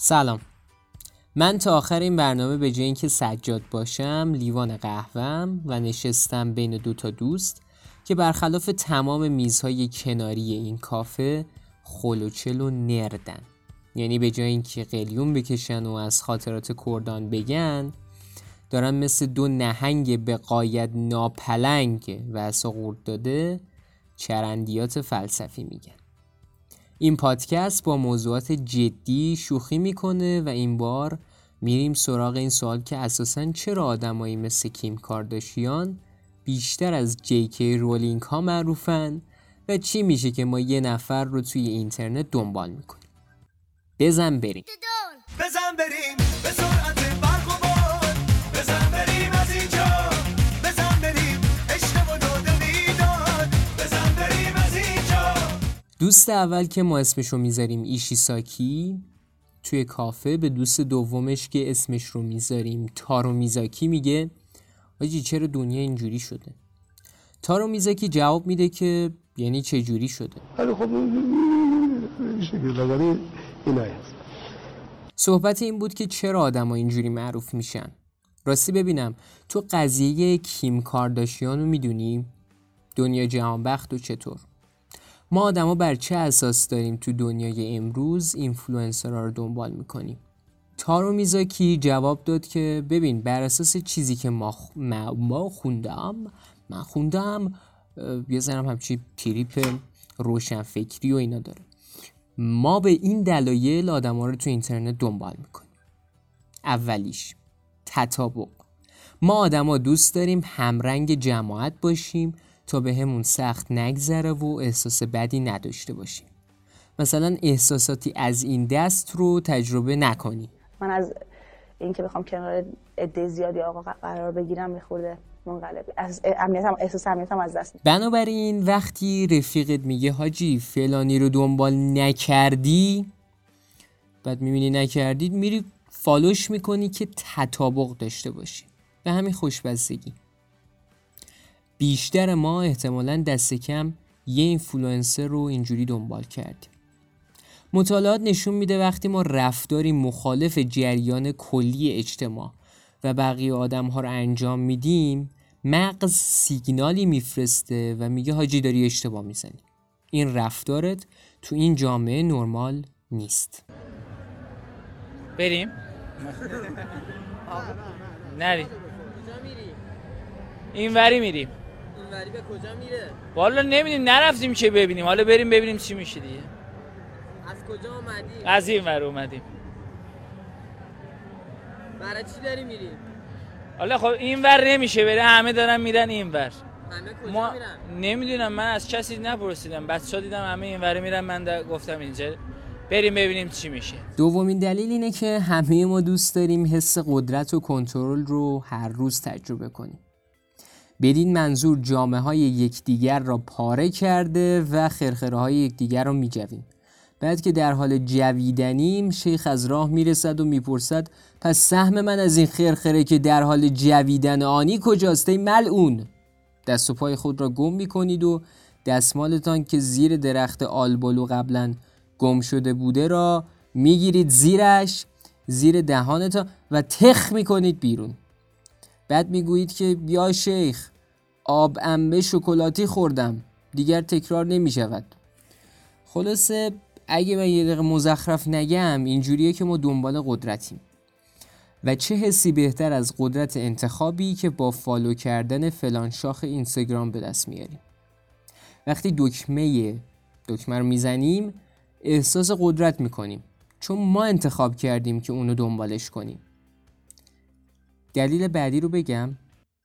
سلام. من تا آخر این برنامه به جای اینکه سجاد باشم لیوان قهوهم و نشستم بین دو تا دوست که برخلاف تمام میزهای کناری این کافه خلوچل و نردن. یعنی به جای اینکه قلیون بکشن و از خاطرات کردان بگن دارن مثل دو نهنگ به قایت ناپلنگ و اصا داده چرندیات فلسفی میگن. این پادکست با موضوعات جدی شوخی می‌کنه و این بار میریم سراغ این سوال که اساسا چرا آدمایی مثل کیم کارداشیان بیشتر از جی رولینگ ها معروفن و چی میشه که ما یه نفر رو توی اینترنت دنبال می‌کنیم؟ بزن بریم. بزن بریم. دوست اول که ما اسمش رو می‌ذاریم ایشیساکی توی کافه به دوست دومش که اسمش رو می‌ذاریم تارو میزاکی میگه آجی چرا دنیا اینجوری شده؟ تارو میزاکی جواب میده که یعنی چه جوری شده خب صحبت این بود که چرا آدم ها اینجوری معروف میشن. راستی ببینم تو قضیه کیم کارداشیان رو می‌دونی؟ دنیا جهانبخت و چطور؟ ما آدما بر چه اساس داریم تو دنیای امروز اینفلوئنسرها رو دنبال می‌کنیم؟ تارو میزاکی جواب داد که ببین بر اساس چیزی که ما, ما خوندم من خوندم یه زنم همچی تریپ روشن فکری و اینا داره. ما به این دلایل آدم ها رو تو اینترنت دنبال می‌کنیم. اولیش تطابق. ما آدما دوست داریم همرنگ جماعت باشیم تا به همون سخت نگذره و احساس بدی نداشته باشیم مثلا احساساتی از این دست رو تجربه نکنی. من از اینکه بخوام کنار عده زیادی آقا قرار بگیرم میخورده منقلب. از امنیتم احساس امنیتم از دست بنابراین وقتی رفیقت میگه حاجی فلانی رو دنبال نکردی؟ بعد می‌بینی نکردید میری follow ش می‌کنی که تطابق داشته باشی. به همین خجستگی. بیشتر ما احتمالا دست کم یه اینفلوئنسر رو اینجوری دنبال کردیم. مطالعات نشون میده وقتی ما رفتاری مخالف جریان کلی اجتماع و بقیه آدم ها رو انجام میدیم مغز سیگنالی میفرسته و میگه حاجی داری اشتباه می‌زنی. این رفتارت تو این جامعه نرمال نیست. بریم. نریم. این وری میریم. این وری به کجا میره؟ والا نمی‌دونیم نرفتیم که ببینیم. حالا بریم ببینیم چی میشه دیگه. از کجا اومدیم از این ور اومدیم. برای چی داری میریم حالا خب این ور نمیشه بره. همه دارن میرن این ور. همه کجا ما... میرن؟ نمی‌دونم من از کسی نپرسیدم. بچه دیدم همه این ور میرن. من گفتم اینجا. بریم ببینیم چی میشه. دومین دلیل اینه که همه ما دوست داریم حس قدرت و کنترل رو هر روز تجربه کنیم. بدین منظور جامعه های یکدیگر را پاره کرده و خرخره های یکدیگر را میجویم بعد که در حال جویدنیم شیخ از راه می‌رسد و می‌پرسد پس سهم من از این خرخره که در حال جویدن آنی کجاست ای ملعون؟ دست و پای خود را گم می‌کنید و دستمالتان که زیر درخت آلبالو قبلا گم شده بوده را می‌گیرید زیرش زیر دهانتان و تخ می‌کنید بیرون. بعد می‌گویید که بیا شیخ آب انبه شکلاتی خوردم دیگر تکرار نمی شود خلاصه اگه من یه دقیقه مزخرف نگم اینجوریه که ما دنبال قدرتیم. و چه حسی بهتر از قدرت انتخابی که با فالو کردن فلان شاخ اینستاگرام به دست میاریم. وقتی دکمه دکمه رو می‌زنیم احساس قدرت می‌کنیم. چون ما انتخاب کردیم که اونو دنبالش کنیم. دلیل بعدی رو بگم.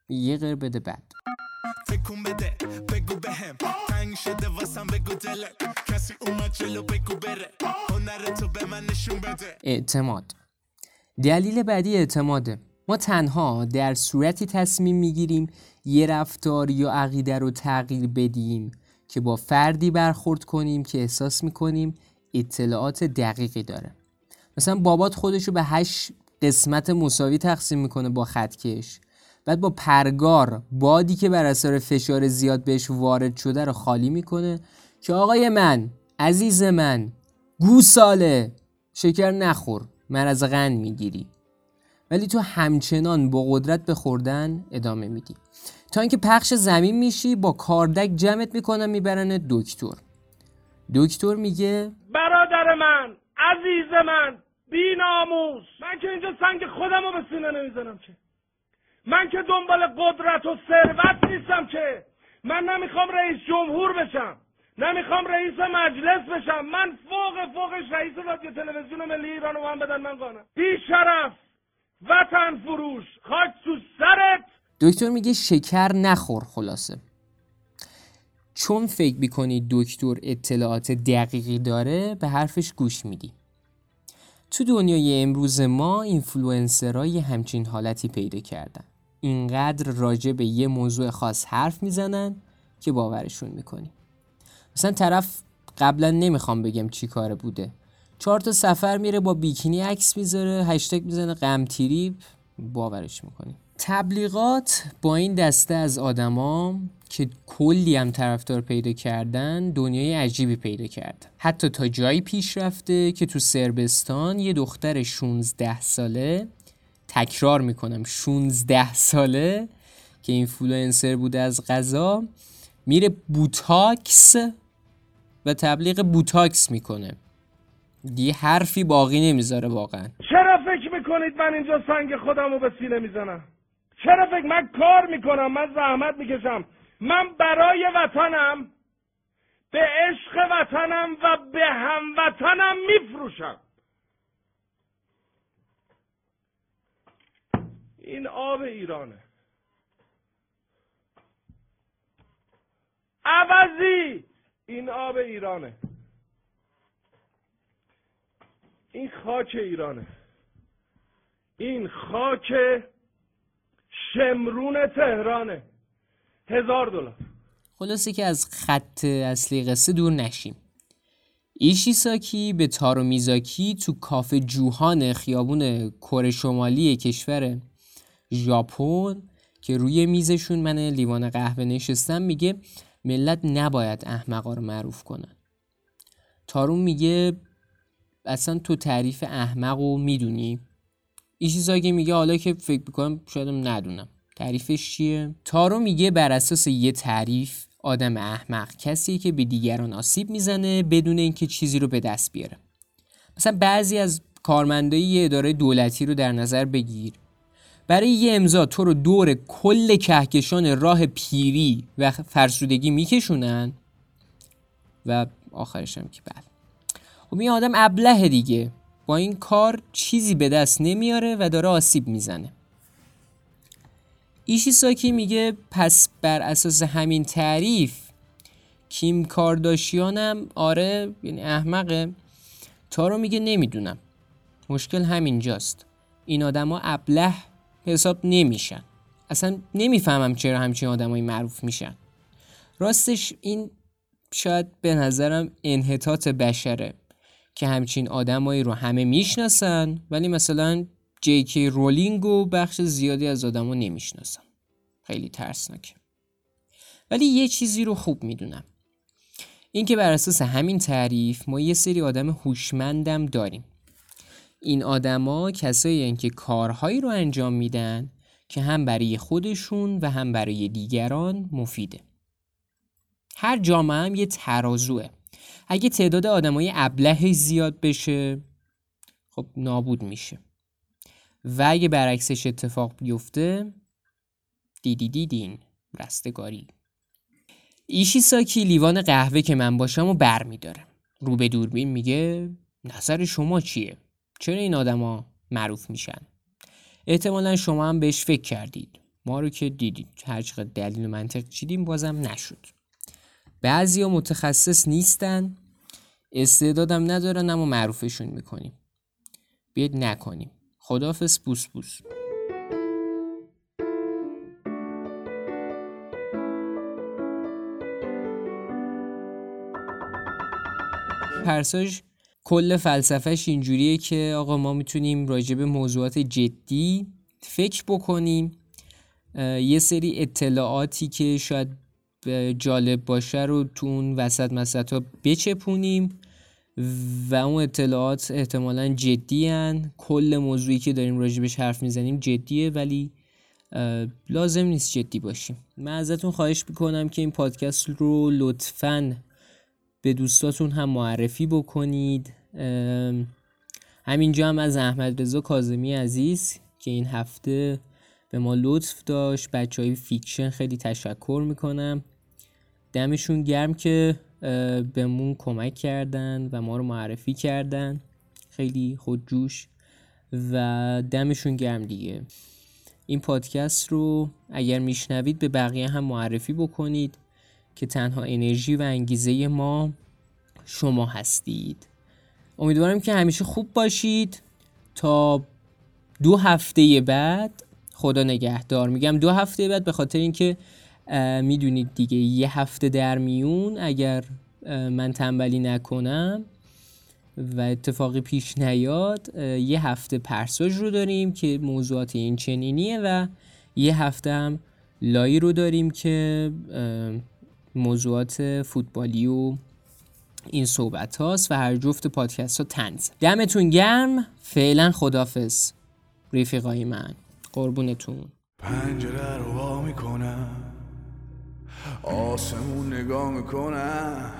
یه غیر بده بعد. تکون بده بگو بهم. تنگ شده واسم بگو دله کسی اومد جلو بگو بره. هنر تو به من نشون بده. اعتماد. دلیل بعدی اعتماده. ما تنها در صورتی تصمیم می‌گیریم یه رفتار یا عقیده رو تغییر بدیم که با فردی برخورد کنیم که احساس می‌کنیم اطلاعات دقیقی داره. مثلا بابات خودشو به هشت قسمت مساوی تقسیم می‌کنه با خطکش. بعد با پرگار بادی که بر اثر فشار زیاد بهش وارد شده رو خالی می‌کنه که آقای من عزیز من گوساله شکر نخور مرض قند می‌گیری. ولی تو همچنان با قدرت به خوردن ادامه میدی. تا اینکه پخش زمین میشی با کاردک جمعت می‌کنن می‌برن دکتر. دکتر میگه برادر من عزیز من بی ناموس من که اینجا سنگ خودم رو به سینه نمی‌زنم که. من که دنبال قدرت و ثروت نیستم که. من نمی‌خوام رئیس جمهور بشم. نمی‌خوام رئیس مجلس بشم. من فوق فوقش رئیس رادیو تلویزیون ملی ایران رو به من بدن من قانعم بی شرف. وطن فروش. خاک تو سرت. دکتر میگه شکر نخور خلاصه. چون فکر می‌کنی دکتر اطلاعات دقیقی داره به حرفش گوش میدی. تو دنیای امروز ما اینفلوئنسرای همچین حالتی پیدا کردن. اینقدر راجع به یه موضوع خاص حرف می‌زنن که باورشون می‌کنی. مثلا طرف قبلا نمی‌خوام بگم چی کاره بوده. چهار تا سفر میره با بیکینی عکس می‌ذاره هشتگ می‌زنه غمتیری باورش می‌کنی. تبلیغات با این دسته از آدما که کلی هم طرفدار پیدا کردن دنیای عجیبی پیدا کرد. حتی تا جایی پیش رفته که تو سربستان یه دختر 16 ساله تکرار می‌کنم 16 ساله که اینفلوئنسر بوده از غذا میره بوتاکس و تبلیغ بوتاکس می‌کنه. دیگه حرفی باقی نمی‌ذاره واقعا. چرا فکر می‌کنید من اینجا سنگ خودم رو به سینه می‌زنم؟ چرا فکر من کار می‌کنم من زحمت می‌کشم. من برای وطنم به عشق وطنم و به هموطنم میفروشم. این آب ایرانه. عوضی! این آب ایرانه. این خاک ایرانه. این خاک شمرون تهرانه. هزار دلار. خلاصه که از خط اصلی قصه دور نشیم. ایشیساکی به تارو میزاکی تو کافه جوهان خیابون کره شمالی کشور ژاپن که روی میزشون من لیوان قهوه نشستم میگه ملت نباید احمقا رو معروف کنن تارون میگه اصلا تو تعریف احمق رو می‌دونی؟ ایشیزاگی میگه حالا که فکر می‌کنم شاید ندونم. تعریفش چیه؟ تارو میگه بر اساس یه تعریف آدم احمق کسی که به دیگران آسیب می‌زنه بدون اینکه چیزی رو به دست بیاره. مثلا بعضی از کارمندای یه اداره دولتی رو در نظر بگیر. برای یه امضا تو رو دور کل کهکشان راه پیری و فرسودگی میکشونن؟ و آخرش هم که بله. خب این آدم ابله دیگه. با این کار چیزی به دست نمیاره و داره آسیب می‌زنه. ایشیساکی میگه پس بر اساس همین تعریف کیم کارداشیانم آره یعنی احمقه. تارو میگه نمی‌دونم. مشکل همینجاست. این آدما ابله حساب نمیشن. اصلا نمی‌فهمم چرا همچین آدمایی معروف میشن. راستش این شاید به نظرم انحطاط بشره. که همچین آدمایی رو همه می‌شناسن ولی مثلا جی رولینگ و بخش زیادی از آدما نمی‌شناسن. خیلی ترسناکه. ولی یه چیزی رو خوب می‌دونم. اینکه بر اساس همین تعریف ما یه سری آدم هوشمندم داریم. این آدما کسایی که کارهایی رو انجام میدن که هم برای خودشون و هم برای دیگران مفیده. هر جامعه هم یه ترازوه. اگه تعداد آدمای ابله زیاد بشه خب نابود میشه. و اگه برعکسش اتفاق بیفته دیدی دیدین رستگاری. ایشی ساکی لیوان قهوه که من باشم و بر میداره. رو به دوربین میگه نظر شما چیه؟ چرا این آدما معروف میشن؟ احتمالا شما هم بهش فکر کردید. ما رو که دیدید. هر چقدر دلیل و منطق چیدیم بازم نشد. بعضی متخصص نیستن استعدادم ندارن اما معروفشون می‌کنیم. بیاید نکنیم. خدافس بوس بوس پرساژ کل فلسفهش اینجوریه که آقا ما می‌تونیم راجع به موضوعات جدی فکر بکنیم. یه سری اطلاعاتی که شاید جالب باشه رو تو اون وسط مسط ها بچپونیم و اون اطلاعات احتمالا جدی‌ان. کل موضوعی که داریم راجع‌بهش حرف می‌زنیم جدیه ولی لازم نیست جدی باشیم. من ازتون خواهش می‌کنم که این پادکست رو لطفا به دوستاتون هم معرفی بکنید. همینجا هم از احمد رضا کاظمی عزیز که این هفته به ما لطف داشت. بچه های فیکشن خیلی تشکر می‌کنم. دمشون گرم که بهمون کمک کردن و ما رو معرفی کردن. خیلی خودجوش و دمشون گرم دیگه. این پادکست رو اگر میشنوید به بقیه هم معرفی بکنید که تنها انرژی و انگیزه ما شما هستید. امیدوارم که همیشه خوب باشید. تا دو هفته بعد خدا نگهدار. میگم دو هفته بعد به خاطر اینکه می‌دونید دیگه یه هفته در میون اگر من تنبلی نکنم و اتفاقی پیش نیاد یه هفته پرساژ رو داریم که موضوعات این چنینیه و یه هفته هم لایی رو داریم که موضوعات فوتبالی و این صحبت هاست و هر جفت پادکست ها تنز. دمتون گرم. فعلا خدافز رفیقای من. قربونتون. پنجره رو وا می‌کنم. آسمون نگاه می‌کنم.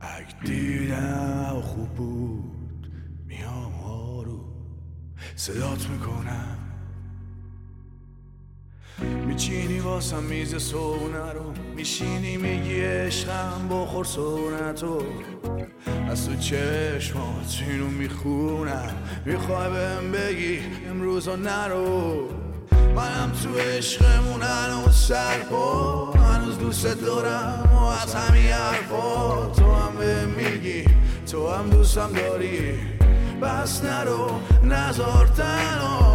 اگه دیدم خوب بود میام رو صدات می‌کنم. میچینی واسم میز سونه رو. میشینی میگی عشقم بخور سونتو از تو چشمات اینو می‌خونم. می‌خوای بهم بگی امروز نرو. منم تو عشقمون هنوز سرپا هنوز دوست دارم و از همین حرفا. تو هم به میگی تو هم دوستم داری. بس نرو نزار تنها.